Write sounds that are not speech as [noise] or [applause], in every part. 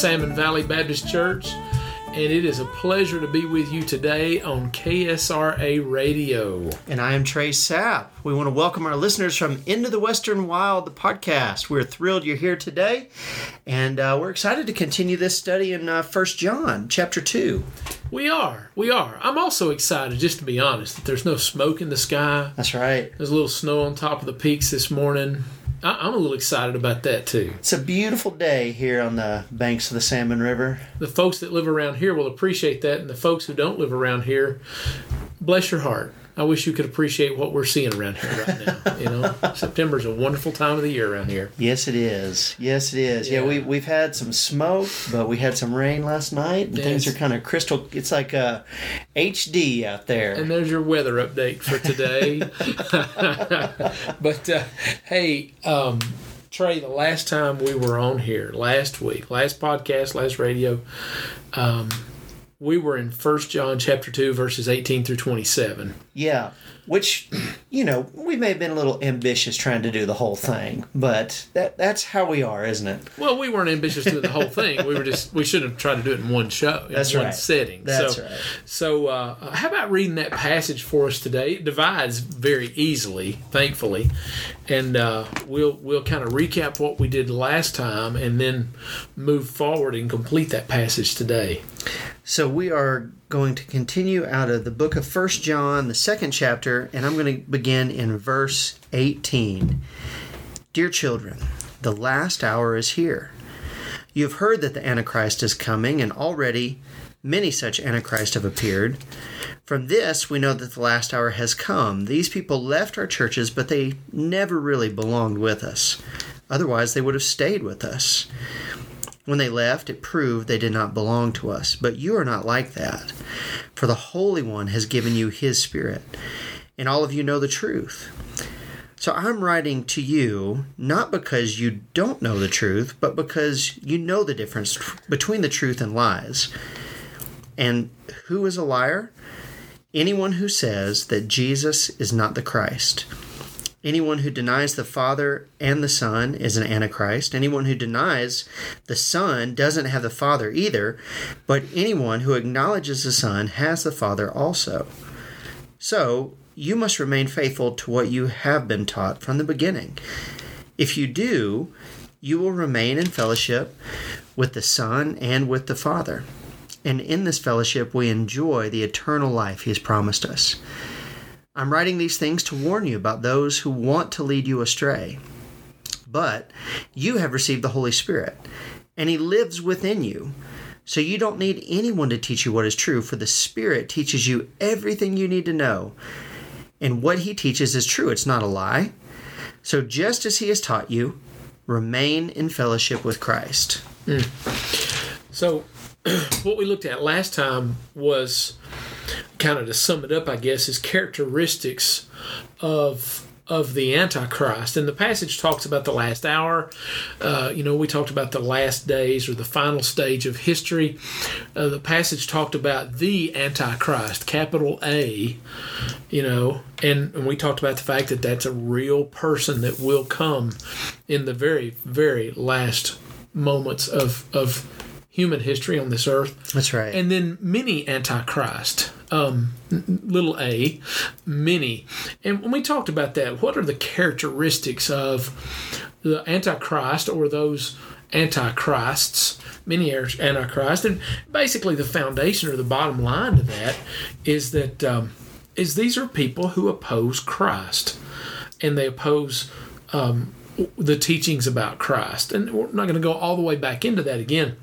Salmon Valley Baptist Church, and it is a pleasure to be with you today on KSRA Radio. And I am Trey Sapp. We want to welcome our listeners from Into the Western Wild, the podcast. We're thrilled you're here today, and uh, we're excited to continue this study in uh, 1 John chapter 2. We are. We are. I'm also excited, just to be honest, that there's no smoke in the sky. That's right. There's a little snow on top of the peaks this morning. I- I'm a little excited about that too. It's a beautiful day here on the banks of the Salmon River. The folks that live around here will appreciate that, and the folks who don't live around here, bless your heart. I wish you could appreciate what we're seeing around here right now. You know, [laughs] September's a wonderful time of the year around here. Yes, it is. Yes, it is. Yeah, Yeah. we, we've had some smoke, but we had some rain last night, and things are kind of crystal. It's like uh, HD out there. And there's your weather update for today. [laughs] [laughs] but uh, hey, um, Trey, the last time we were on here, last week, last podcast, last radio, um, we were in First John chapter two, verses eighteen through twenty-seven. Yeah, which you know we may have been a little ambitious trying to do the whole thing, but that that's how we are, isn't it? Well, we weren't ambitious to do the whole thing. We were just we should have tried to do it in one show, in That's one right. setting. That's so, right. So, uh, how about reading that passage for us today? It divides very easily, thankfully, and uh, we'll we'll kind of recap what we did last time, and then move forward and complete that passage today. So we are going to continue out of the book of First John, the second chapter, and I'm going to begin in verse 18. Dear children, the last hour is here. You have heard that the Antichrist is coming, and already many such Antichrists have appeared. From this, we know that the last hour has come. These people left our churches, but they never really belonged with us. Otherwise, they would have stayed with us. When they left, it proved they did not belong to us. But you are not like that. For the Holy One has given you His Spirit, and all of you know the truth. So I'm writing to you not because you don't know the truth, but because you know the difference between the truth and lies. And who is a liar? Anyone who says that Jesus is not the Christ. Anyone who denies the Father and the Son is an Antichrist. Anyone who denies the Son doesn't have the Father either, but anyone who acknowledges the Son has the Father also. So, you must remain faithful to what you have been taught from the beginning. If you do, you will remain in fellowship with the Son and with the Father. And in this fellowship, we enjoy the eternal life He has promised us. I'm writing these things to warn you about those who want to lead you astray. But you have received the Holy Spirit, and He lives within you. So you don't need anyone to teach you what is true, for the Spirit teaches you everything you need to know. And what He teaches is true, it's not a lie. So just as He has taught you, remain in fellowship with Christ. Hmm. So, [clears throat] what we looked at last time was kind of to sum it up, I guess, is characteristics of of the Antichrist. And the passage talks about the last hour. Uh, you know, we talked about the last days or the final stage of history. Uh, the passage talked about the Antichrist, capital A. You know, and, and we talked about the fact that that's a real person that will come in the very, very last moments of of human history on this earth. That's right. And then many antichrist, um, little a, many. And when we talked about that, what are the characteristics of the antichrist or those antichrists? Many are antichrist, and basically the foundation or the bottom line to that is that um, is these are people who oppose Christ, and they oppose um, the teachings about Christ. And we're not going to go all the way back into that again.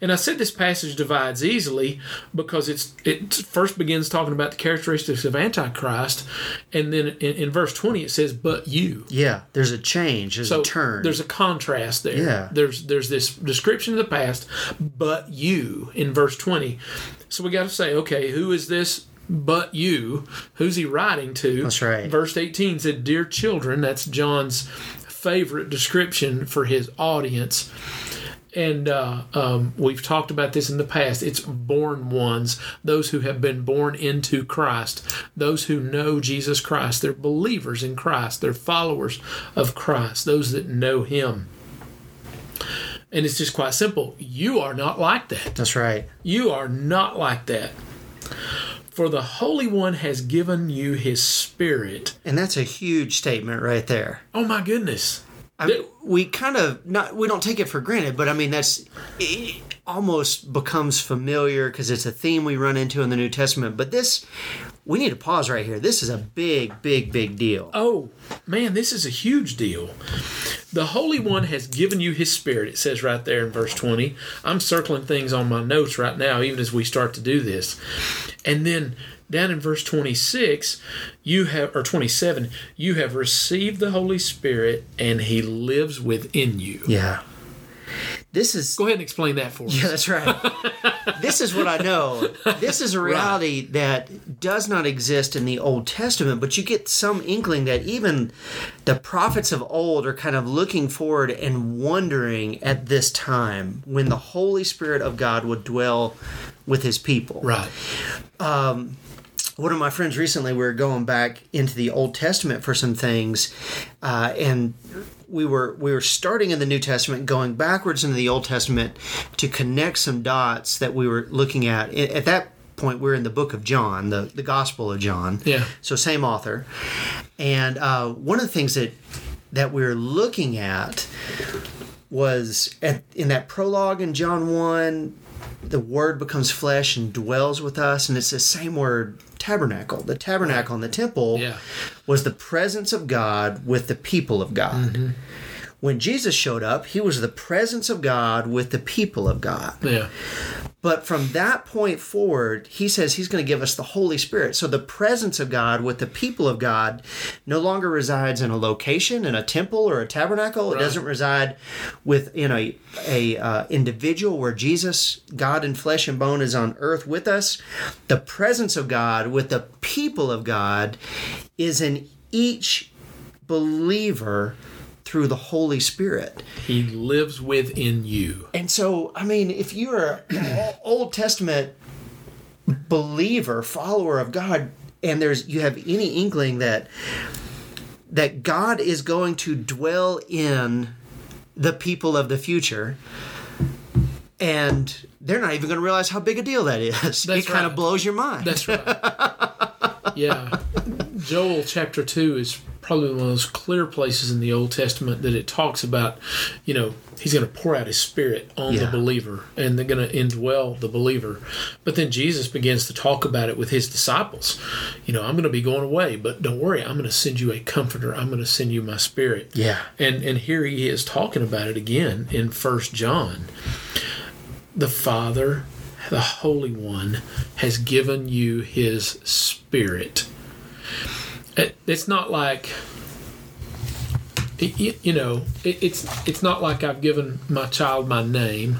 And I said this passage divides easily because it's it first begins talking about the characteristics of Antichrist, and then in, in verse 20 it says, But you. yeah, there's a change, there's So a turn. there's a contrast there. Yeah. There's there's this description of the past, but you in verse 20. So we got to say, okay, who is this but you? Who's he writing to? That's right. Verse 18 said, Dear children, that's John's favorite description for his audience. And uh, um, we've talked about this in the past. It's born ones, those who have been born into Christ, those who know Jesus Christ. They're believers in Christ, they're followers of Christ, those that know Him. And it's just quite simple. You are not like that. That's right. You are not like that. For the Holy One has given you his Spirit. And that's a huge statement right there. Oh my goodness. I mean, we kind of not we don't take it for granted, but I mean that's it almost becomes familiar because it's a theme we run into in the New Testament. But this, we need to pause right here. This is a big, big, big deal. Oh, man, this is a huge deal. The Holy One has given you His Spirit, it says right there in verse 20. I'm circling things on my notes right now, even as we start to do this. And then down in verse 26, you have, or 27, you have received the Holy Spirit and He lives within you. Yeah. This is Go ahead and explain that for [laughs] us. Yeah, that's right. this is what I know. This is a reality that does not exist in the Old Testament, but you get some inkling that even the prophets of old are kind of looking forward and wondering at this time when the Holy Spirit of God would dwell with his people. Right. One of my friends recently, we were going back into the Old Testament for some things, uh, and we were we were starting in the New Testament, going backwards into the Old Testament to connect some dots that we were looking at. At that point, we are in the book of John, the the Gospel of John. Yeah. So same author, and uh, one of the things that that we are looking at was at, in that prologue in John one. The word becomes flesh and dwells with us, and it's the same word, tabernacle. The tabernacle in the temple Yeah. was the presence of God with the people of God. Mm-hmm. When Jesus showed up, he was the presence of God with the people of God. Yeah. But from that point forward, he says he's going to give us the Holy Spirit. So the presence of God with the people of God no longer resides in a location, in a temple or a tabernacle. It doesn't reside with in a a uh, individual where Jesus, God in flesh and bone, is on earth with us. The presence of God with the people of God is in each believer through the Holy Spirit. He lives within you. And so, I mean, if you're an [clears throat] Old Testament believer, follower of God, and there's you have any inkling that that God is going to dwell in the people of the future, and they're not even going to realize how big a deal that is. That's it kind of blows your mind. That's right. [laughs] yeah. Joel chapter 2 is probably one of those clear places in the Old Testament that it talks about, you know, he's going to pour out his spirit on the believer and they're going to indwell the believer. But then Jesus begins to talk about it with his disciples. You know, I'm going to be going away, but don't worry, I'm going to send you a comforter. I'm going to send you my spirit. Yeah. And and here he is talking about it again in First John. The Father, the Holy One, has given you His Spirit. It, it's not like it, you- know. It, it's it's not like I've given my child my name,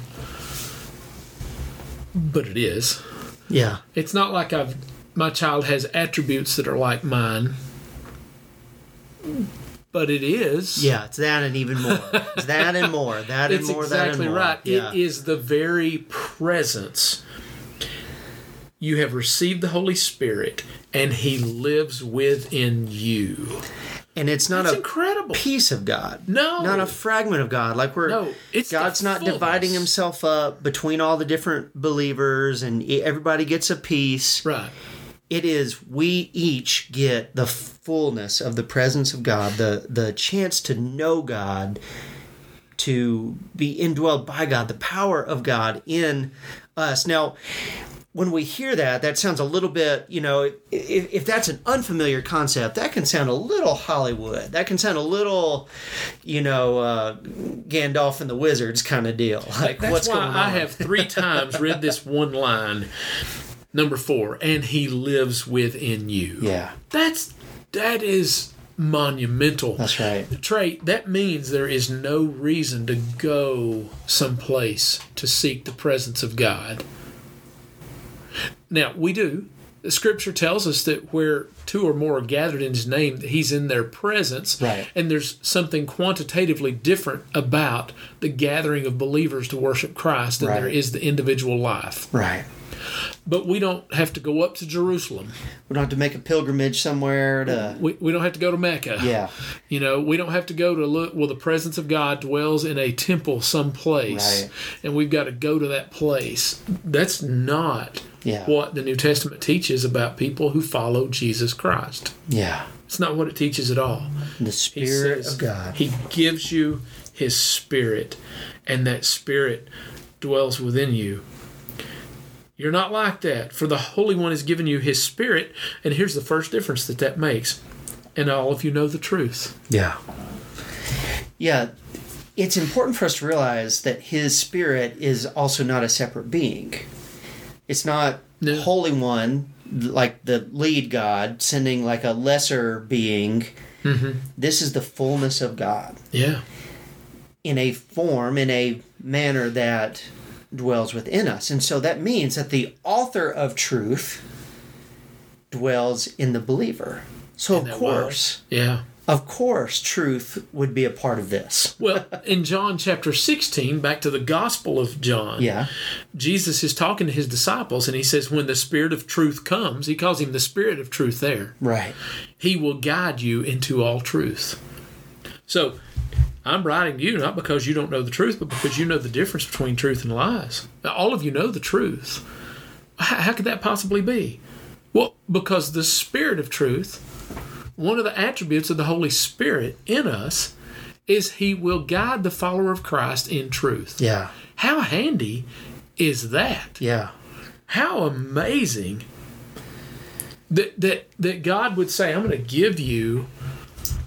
but it is. yeah. It's not like I've my child has attributes that are like mine, but it is. Yeah, it's that and even more. It's that and more. That [laughs] and It's more. that and exactly more. right. Yeah. It is the very presence. You have received the Holy Spirit, and He lives within you. and it's not That's a incredible. piece of God. No. Not a fragment of God. Like we're No, it's God's not dividing himself up between all the different believers and everybody gets a piece. Right. It is we each get the fullness of the presence of God, the the chance to know God, to be indwelled by God, the power of God in us. Now, when we hear that, that sounds a little bit, you know, if, if that's an unfamiliar concept, that can sound a little Hollywood. That can sound a little, you know, uh, Gandalf and the Wizards kind of deal. [laughs] Like, That's what's going on? I have three times read this one line, number four, and He lives within you. Yeah, That's that is monumental. that's right. Trey, that means there is no reason to go someplace to seek the presence of God. Now, we do. The scripture tells us that where two or more are gathered in his name, that he's in their presence. Right. And there's something quantitatively different about the gathering of believers to worship Christ than Right. there is the individual life. Right. But we don't have to go up to Jerusalem. We don't have to make a pilgrimage somewhere to. We, we don't have to go to Mecca. Yeah. You know, we don't have to go to look. Well, the presence of God dwells in a temple someplace, Right. and we've got to go to that place. That's not Yeah. what the New Testament teaches about people who follow Jesus Christ. Yeah. It's not what it teaches at all. The Spirit says of God. He gives you His Spirit, and that Spirit dwells within you. You're not like that, for the Holy One has given you His Spirit, and here's the first difference that that makes. And all of you know the truth. Yeah. Yeah. It's important for us to realize that His Spirit is also not a separate being. It's not No. Holy One, like the lead God, sending like a lesser being. Mm-hmm. This is the fullness of God Yeah. in a form, in a manner that dwells within us. And so that means that the author of truth dwells in the believer. So, of that way. course, Yeah. Of course, truth would be a part of this. Well, in John chapter 16, back to the Gospel of John, Yeah. Jesus is talking to his disciples and he says, When the Spirit of truth comes, he calls him the Spirit of truth there, Right. he will guide you into all truth. So, I'm writing to you not because you don't know the truth, but because you know the difference between truth and lies. All of you know the truth. How, how could that possibly be? Well, because the Spirit of truth, one of the attributes of the Holy Spirit in us, is He will guide the follower of Christ in truth. Yeah. How handy is that? Yeah. How amazing that that that God would say, "I'm going to give you,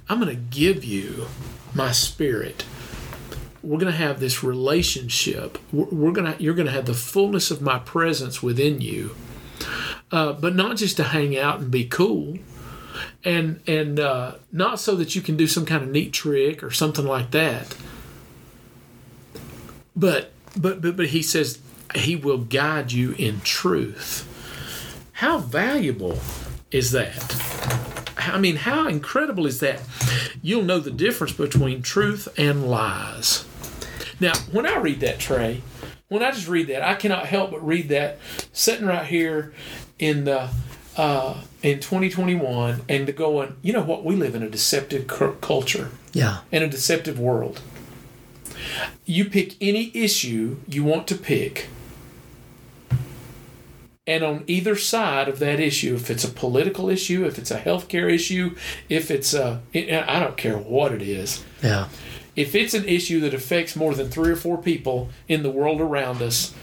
I'm going to give you my Spirit. We're going to have this relationship. We're, we're going to, you're going to have the fullness of my presence within you, uh, but not just to hang out and be cool." And and uh, not so that you can do some kind of neat trick or something like that, but but but but he says he will guide you in truth. How valuable is that? I mean, how incredible is that? You'll know the difference between truth and lies. Now, when I read that, Trey, when I just read that, I cannot help but read that sitting right here in the uh, in 2021 and to going, you know what? We live in a deceptive culture Yeah. in a deceptive world. You pick any issue you want to pick, and on either side of that issue, if it's a political issue, if it's a healthcare issue, if it's a, I don't care what it is, Yeah. if it's an issue that affects more than three or four people in the world around us,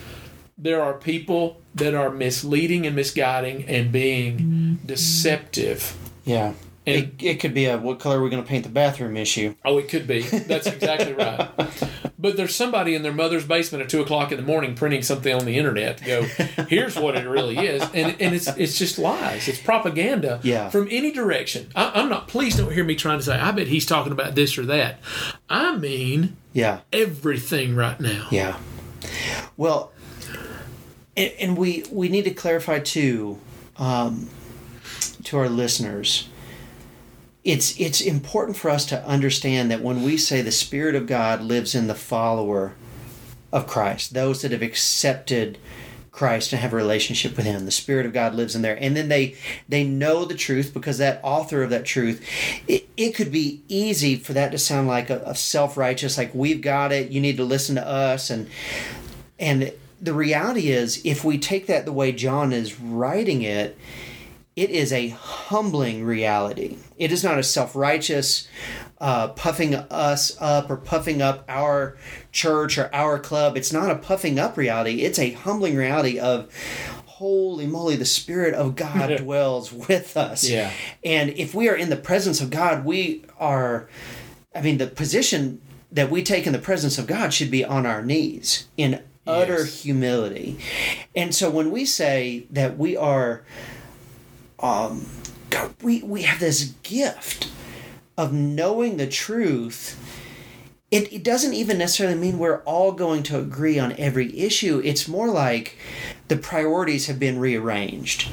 there are people that are misleading and misguiding and being mm-hmm. deceptive. Yeah. And- it, it could be a what color are we going to paint the bathroom issue. Oh, it could be. That's exactly right. [laughs] But there's somebody in their mother's basement at two o'clock in the morning printing something on the internet to go, here's what it really is. And, and it's it's just lies. It's propaganda Yeah. from any direction. I, I'm not, please don't hear me trying to say, I bet he's talking about this or that. I mean Yeah. everything right now. Yeah. Well, and, and we we need to clarify too um, to our listeners. It's it's important for us to understand that when we say the Spirit of God lives in the follower of Christ, those that have accepted Christ and have a relationship with Him, the Spirit of God lives in there, and then they they know the truth because that author of that truth. It, it could be easy for that to sound like a, a self righteous, like we've got it. You need to listen to us, and and the reality is, if we take that the way John is writing it, it is a humbling reality. It is not a self righteous, uh, puffing us up or puffing up our church or our club. It's not a puffing up reality. It's a humbling reality of, holy moly, the Spirit of God [laughs] dwells with us. Yeah. And if we are in the presence of God, we are, I mean, the position that we take in the presence of God should be on our knees in utter Yes. humility. And so when we say that we are, um, God, we, we have this gift of knowing the truth. It, it doesn't even necessarily mean we're all going to agree on every issue. It's more like the priorities have been rearranged.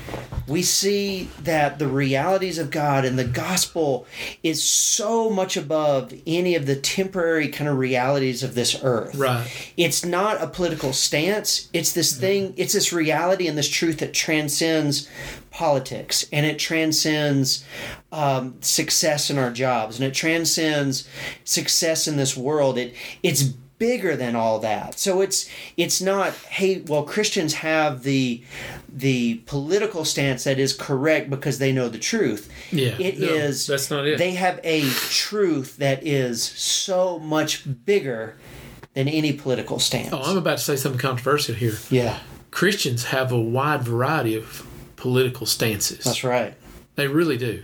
We see that the realities of God and the gospel is so much above any of the temporary kind of realities of this earth. Right. It's not a political stance. It's this thing, it's this reality and this truth that transcends politics and it transcends um, success in our jobs and it transcends success in this world. It it's bigger than all that. So it's it's not hey well Christians have the the political stance that is correct because they know the truth. Yeah, It is. no, that's not it. They have a truth that is so much bigger than any political stance. Oh, I'm about to say something controversial here. yeah. Christians have a wide variety of political stances. That's right. They really do.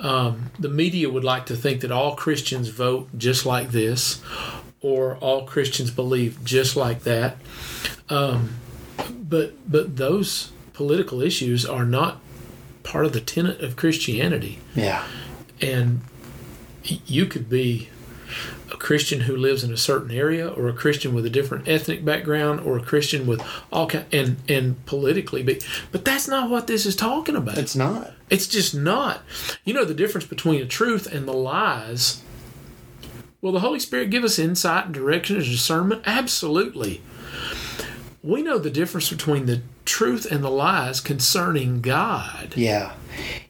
Um, the media would like to think that all Christians vote just like this, or all Christians believe just like that. Um, but but those political issues are not part of the tenet of Christianity, Yeah. and you could be a Christian who lives in a certain area, or a Christian with a different ethnic background, or a Christian with all kind and and politically, but but that's not what this is talking about. It's not. It's just not. You know the difference between the truth and the lies. Will the Holy Spirit give us insight and direction and discernment? Absolutely. We know the difference between the truth and the lies concerning God. Yeah.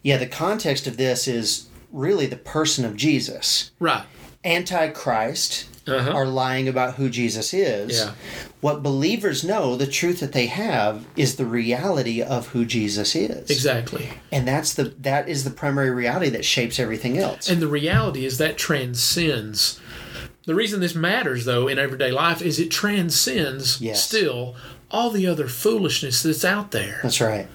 Yeah, the context of this is really the person of Jesus. Right. Antichrist Uh-huh. are lying about who Jesus is. Yeah. What believers know, the truth that they have is the reality of who Jesus is. Exactly. And that's the that is the primary reality that shapes everything else. And the reality is that transcends. The reason this matters, though, in everyday life is it transcends Yes. still all the other foolishness that's out there. that's right.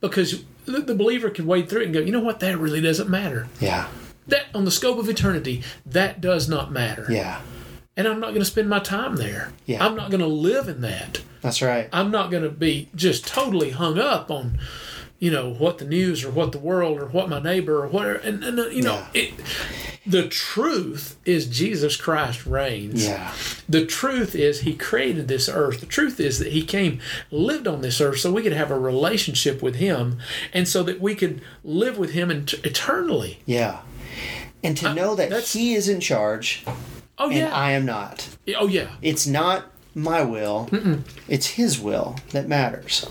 Because the, the believer can wade through it and go, you know what, that really doesn't matter. Yeah. That on the scope of eternity, that does not matter. Yeah. And I'm not going to spend my time there. Yeah. I'm not going to live in that. That's right. I'm not going to be just totally hung up on, you know, what the news or what the world or what my neighbor or whatever. And, and uh, you know, it, the truth is Jesus Christ reigns. Yeah. The truth is He created this earth. The truth is that He came, lived on this earth so we could have a relationship with Him and so that we could live with Him et- eternally. Yeah. And to know that Uh, that's- he is in charge Oh, and yeah. I am not. oh, yeah. It's not my will, it's his will that matters.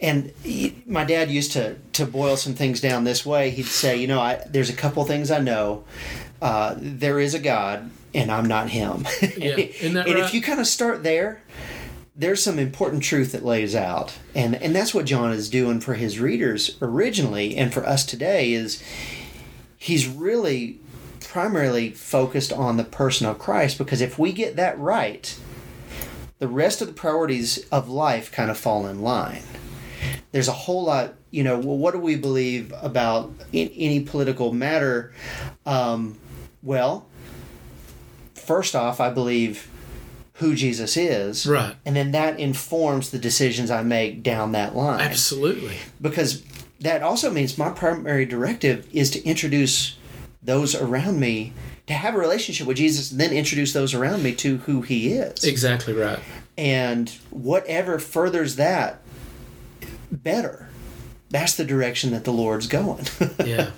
And he- my dad used to, to boil some things down this way. He'd say, you know, I, there's a couple things I know. Uh, there is a God, and I'm not him. [laughs] Yeah, and right? if you kind of start there, there's some important truth that lays out. And, and that's what John is doing for his readers originally and for us today is he's really primarily focused on the person of Christ because if we get that right, the rest of the priorities of life kind of fall in line. There's a whole lot, you know, well, what do we believe about in, any political matter? Um, well, first off, I believe who Jesus is. Right. And then that informs the decisions I make down that line Absolutely. because that also means my primary directive is to introduce those around me to have a relationship with Jesus and then introduce those around me to who he is. Exactly right. And whatever furthers that better. That's the direction that the Lord's going. [laughs] Yeah.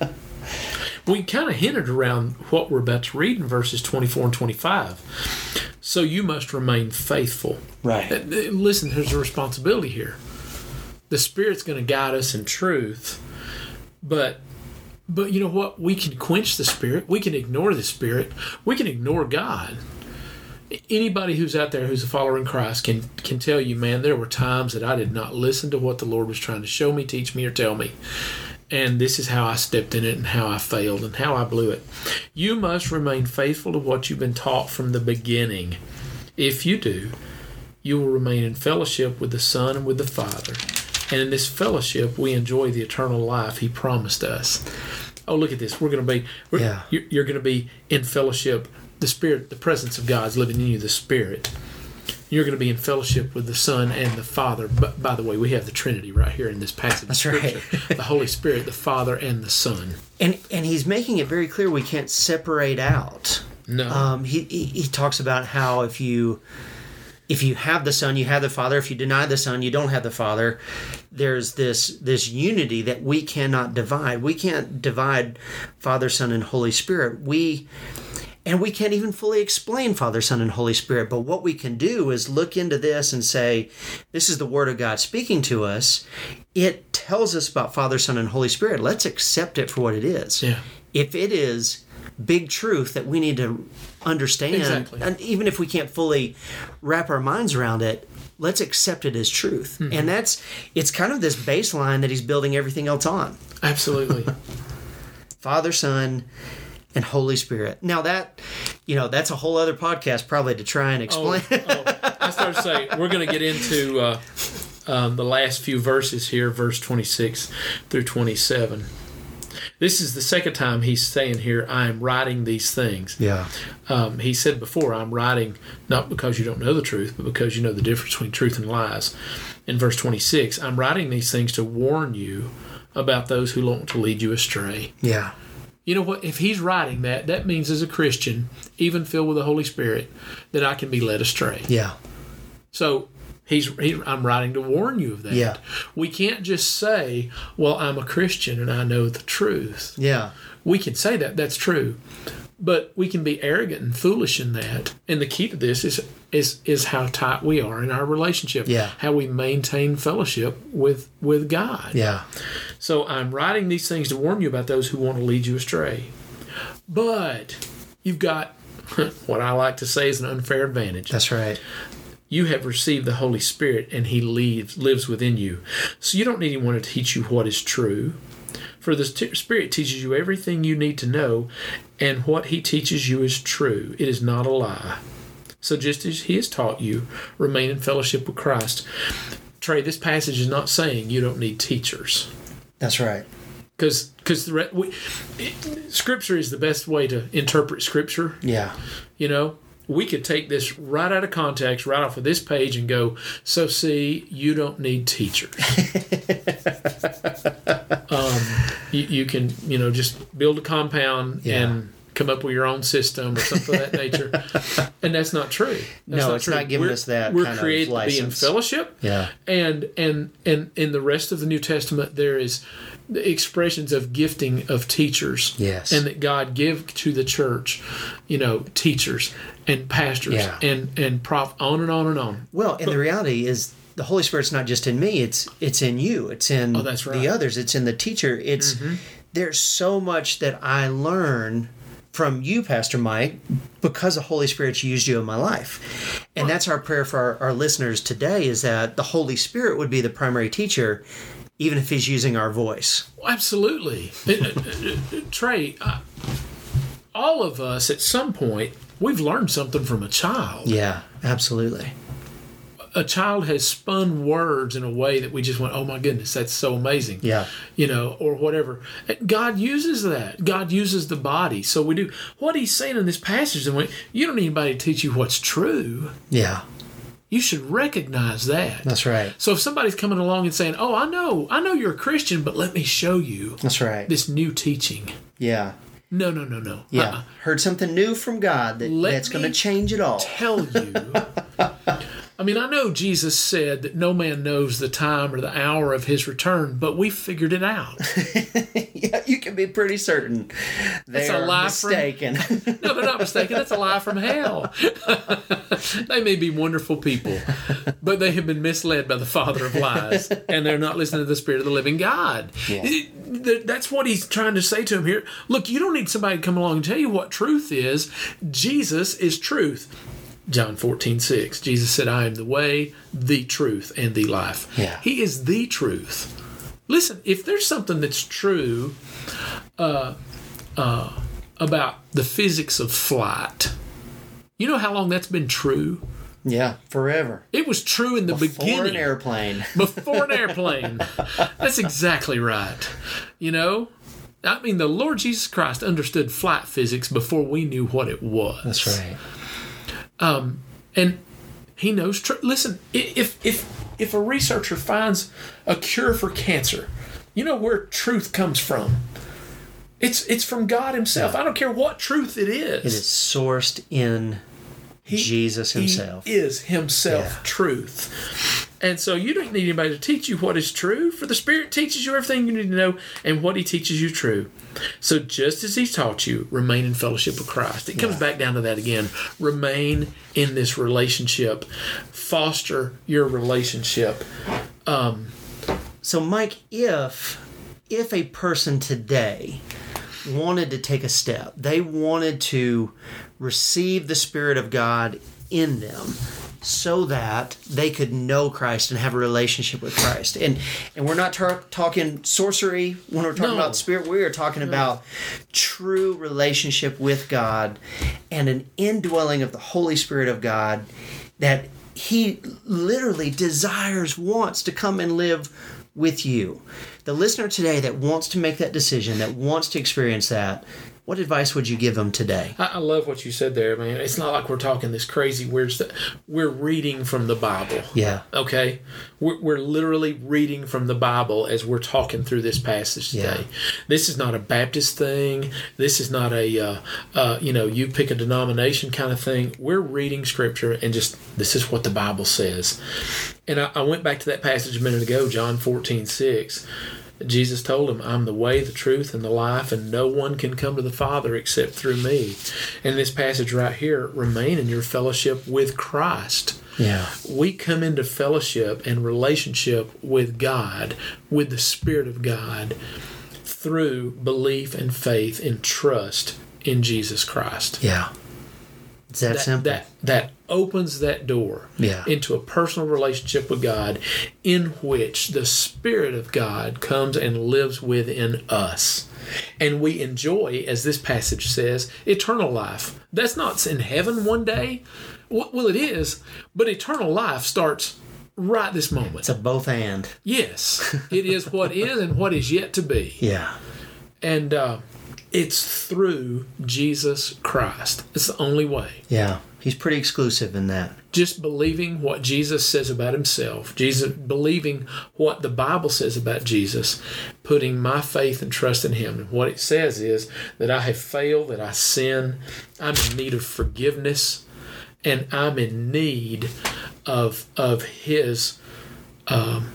we kind of hinted around what we're about to read in verses 24 and 25. So you must remain faithful. right. Uh, uh, Listen, there's a responsibility here. The Spirit's going to guide us in truth, but but you know what? We can quench the Spirit. We can ignore the Spirit. We can ignore God. Anybody who's out there who's a follower in Christ can can tell you, man, there were times that I did not listen to what the Lord was trying to show me, teach me, or tell me. And this is how I stepped in it and how I failed and how I blew it. You must remain faithful to what you've been taught from the beginning. If you do, you will remain in fellowship with the Son and with the Father. And in this fellowship, we enjoy the eternal life He promised us. Oh, look at this. We're going to be, Yeah. you're, you're going to be in fellowship. The Spirit, the presence of God's living in you, the Spirit. You're going to be in fellowship with the Son and the Father. But by the way, we have the Trinity right here in this passage. That's right. The Holy Spirit, the Father, and the Son. And and he's making it very clear we can't separate out. No. Um, he, he he talks about how if you if you have the Son, you have the Father. If you deny the Son, you don't have the Father. There's this this unity that we cannot divide. We can't divide Father, Son, and Holy Spirit. We and we can't even fully explain Father, Son, and Holy Spirit. But what we can do is look into this and say, this is the Word of God speaking to us. It tells us about Father, Son, and Holy Spirit. Let's accept it for what it is. Yeah. If it is big truth that we need to understand, Exactly. and even if we can't fully wrap our minds around it, let's accept it as truth. Mm-hmm. And that's it's kind of this baseline that he's building everything else on. Absolutely. [laughs] Father, Son, and Holy Spirit. Now that you know, that's a whole other podcast probably to try and oh, explain. oh, I started to say we're going to get into uh, um, the last few verses here, verse 26 through 27. This is the second time he's saying here, I am writing these things. yeah. Um, he said before, I'm writing not because you don't know the truth, but because you know the difference between truth and lies. In verse 26, I'm writing these things to warn you about those who want to lead you astray. Yeah. You know what? If he's writing that, that means as a Christian, even filled with the Holy Spirit, that I can be led astray. Yeah. So he's he, I'm writing to warn you of that. Yeah. We can't just say, "Well, I'm a Christian and I know the truth." Yeah. We can say that that's true, but we can be arrogant and foolish in that. And the key to this is is is how tight we are in our relationship. Yeah. How we maintain fellowship with with God. Yeah. So I'm writing these things to warn you about those who want to lead you astray. But you've got [laughs] what I like to say is an unfair advantage. That's right. You have received the Holy Spirit and he lives lives within you. So you don't need anyone to teach you what is true. For the Spirit teaches you everything you need to know, and what he teaches you is true. It is not a lie. So just as he has taught you, remain in fellowship with Christ. Trey, this passage is not saying you don't need teachers That's right. because because the re- we, it, scripture is the best way to interpret scripture Yeah. you know we could take this right out of context right off of this page and go so see you don't need teachers [laughs] um, you, you can you know just build a compound Yeah. and come up with your own system or something of that nature [laughs] and that's not true That's No, it's not giving We're- us that we're kind of created to be in fellowship Yeah. and and and in the rest of the New Testament there is the expressions of gifting of teachers Yes. and that God give to the church you know teachers and pastors Yeah. and and prof on and on and on Well, and the reality is the Holy Spirit's not just in me, it's it's in you. It's in Oh, that's right. Mm-hmm. the others. It's in the teacher. It's there's so much that I learn from you, Pastor Mike, because the Holy Spirit's used you in my life. And that's our prayer for our, our listeners today is that the Holy Spirit would be the primary teacher, even if he's using our voice. absolutely Uh, uh, uh, Trey uh, all of us at some point we've learned something from a child Yeah, absolutely. A child has spun words in a way that we just went, oh my goodness, that's so amazing. Yeah. You know, or whatever. God uses that. God uses the body. So we do. What he's saying in this passage, and we- you don't need anybody to teach you what's true. Yeah, You should recognize that. that's right. So if somebody's coming along and saying, oh, I know, I know you're a Christian, but let me show you That's right. this new teaching. Yeah. No, no, no, no. Yeah. Uh-uh. Heard something new from God that, Let that's going to change it all. tell you. [laughs] I mean, I know Jesus said that no man knows the time or the hour of his return, but we figured it out. [laughs] Yeah, you can be pretty certain they a are lie from- mistaken. [laughs] No, they're not mistaken. That's a lie from hell. [laughs] they may be wonderful people, but they have been misled by the father of lies, and they're not listening to the spirit of the living God. Yeah. That's what he's trying to say to him here. Look, you don't need somebody to come along and tell you what truth is. Jesus is truth. John 14, 6. Jesus said, I am the way, the truth, and the life. Yeah. He is the truth. Listen, if there's something that's true uh, uh, about the physics of flight, you know how long that's been true? yeah, forever. It was true in the For beginning. Before an airplane. [laughs] before an airplane. That's exactly right. You know? I mean, the Lord Jesus Christ understood flight physics before we knew what it was. That's right. Um, and he knows. Tr- listen, if if if a researcher finds a cure for cancer, you know where truth comes from. It's it's from God Himself. I don't care what truth it is. It is sourced in Jesus himself. He is himself Yeah. truth. And so you don't need anybody to teach you what is true, for the Spirit teaches you everything you need to know, and what He teaches you true. So just as He taught you, remain in fellowship with Christ. It comes back down to that again. Remain in this relationship. Foster your relationship. Um, So, Mike, if if a person today wanted to take a step, they wanted to receive the Spirit of God in them so that they could know Christ and have a relationship with Christ. And and we're not tar- talking sorcery when we're talking No. about spirit. We are talking about true relationship with God and an indwelling of the Holy Spirit of God that he literally desires wants to come and live with you. The listener today that wants to make that decision, that wants to experience that, what advice would you give them today? I, I love what you said there, man. It's not like we're talking this crazy weird stuff. We're reading from the Bible. Yeah. Okay, we're, we're literally reading from the Bible as we're talking through this passage Yeah. today. This is not a Baptist thing. This is not a uh, uh, you know you pick a denomination kind of thing. We're reading Scripture and just this is what the Bible says. And I, I went back to that passage a minute ago, John fourteen six. Jesus told him, I'm the way, the truth, and the life, and no one can come to the Father except through me. And this passage right here, remain in your fellowship with Christ Yeah. we come into fellowship and relationship with God, with the Spirit of God, through belief and faith and trust in Jesus Christ. Yeah. It's that, That, simple. that that opens that door Yeah. into a personal relationship with God in which the Spirit of God comes and lives within us. And we enjoy, as this passage says, eternal life. That's not in heaven one day. Well, it is, but eternal life starts right this moment. it's a both and. Yes, it is what is and what is yet to be. [laughs] Yeah. And uh, it's through Jesus Christ. It's the only way. Yeah. He's pretty exclusive in that. Just believing what Jesus says about himself, Jesus believing what the Bible says about Jesus, putting my faith and trust in him. And what it says is that I have failed, that I sin, I'm in need of forgiveness, and I'm in need of of his um,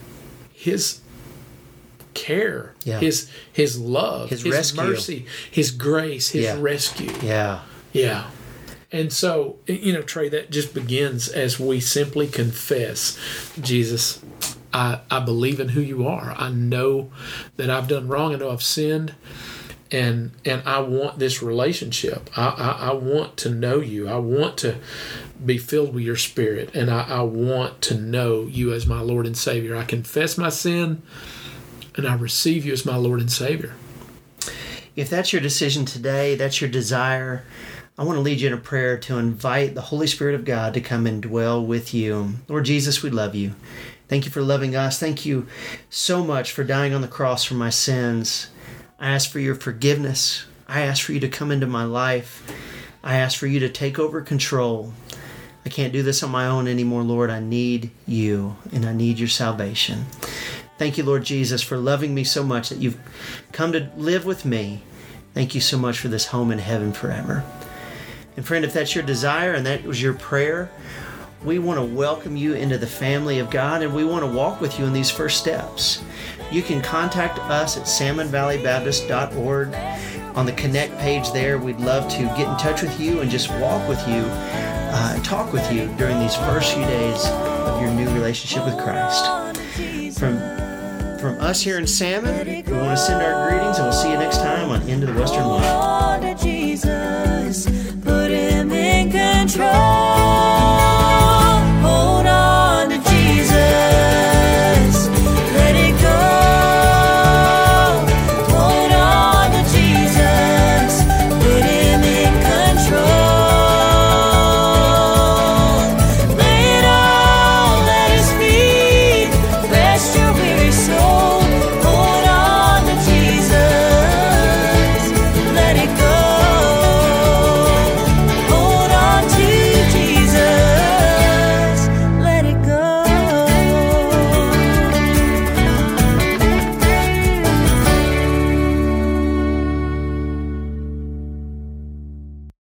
his care, Yeah. his his love, His rescue. mercy, his grace, his Yeah. rescue. Yeah. Yeah. And so, you know, Trey, that just begins as we simply confess, Jesus, I, I believe in who you are. I know that I've done wrong. I know I've sinned. And and I want this relationship. I, I, I want to know you. I want to be filled with your spirit. And I, I want to know you as my Lord and Savior. I confess my sin and I receive you as my Lord and Savior. If that's your decision today, that's your desire, I want to lead you in a prayer to invite the Holy Spirit of God to come and dwell with you. Lord Jesus, we love you. Thank you for loving us. Thank you so much for dying on the cross for my sins. I ask for your forgiveness. I ask for you to come into my life. I ask for you to take over control. I can't do this on my own anymore, Lord. I need you and I need your salvation. Thank you, Lord Jesus, for loving me so much that you've come to live with me. Thank you so much for this home in heaven forever. And friend, if that's your desire and that was your prayer, we want to welcome you into the family of God and we want to walk with you in these first steps. You can contact us at salmonvalleybaptist.org. On the connect page there, we'd love to get in touch with you and just walk with you uh, talk with you during these first few days of your new relationship with Christ. From from us here in Salmon, we want to send our greetings and we'll see you next time on Into the Western Wild.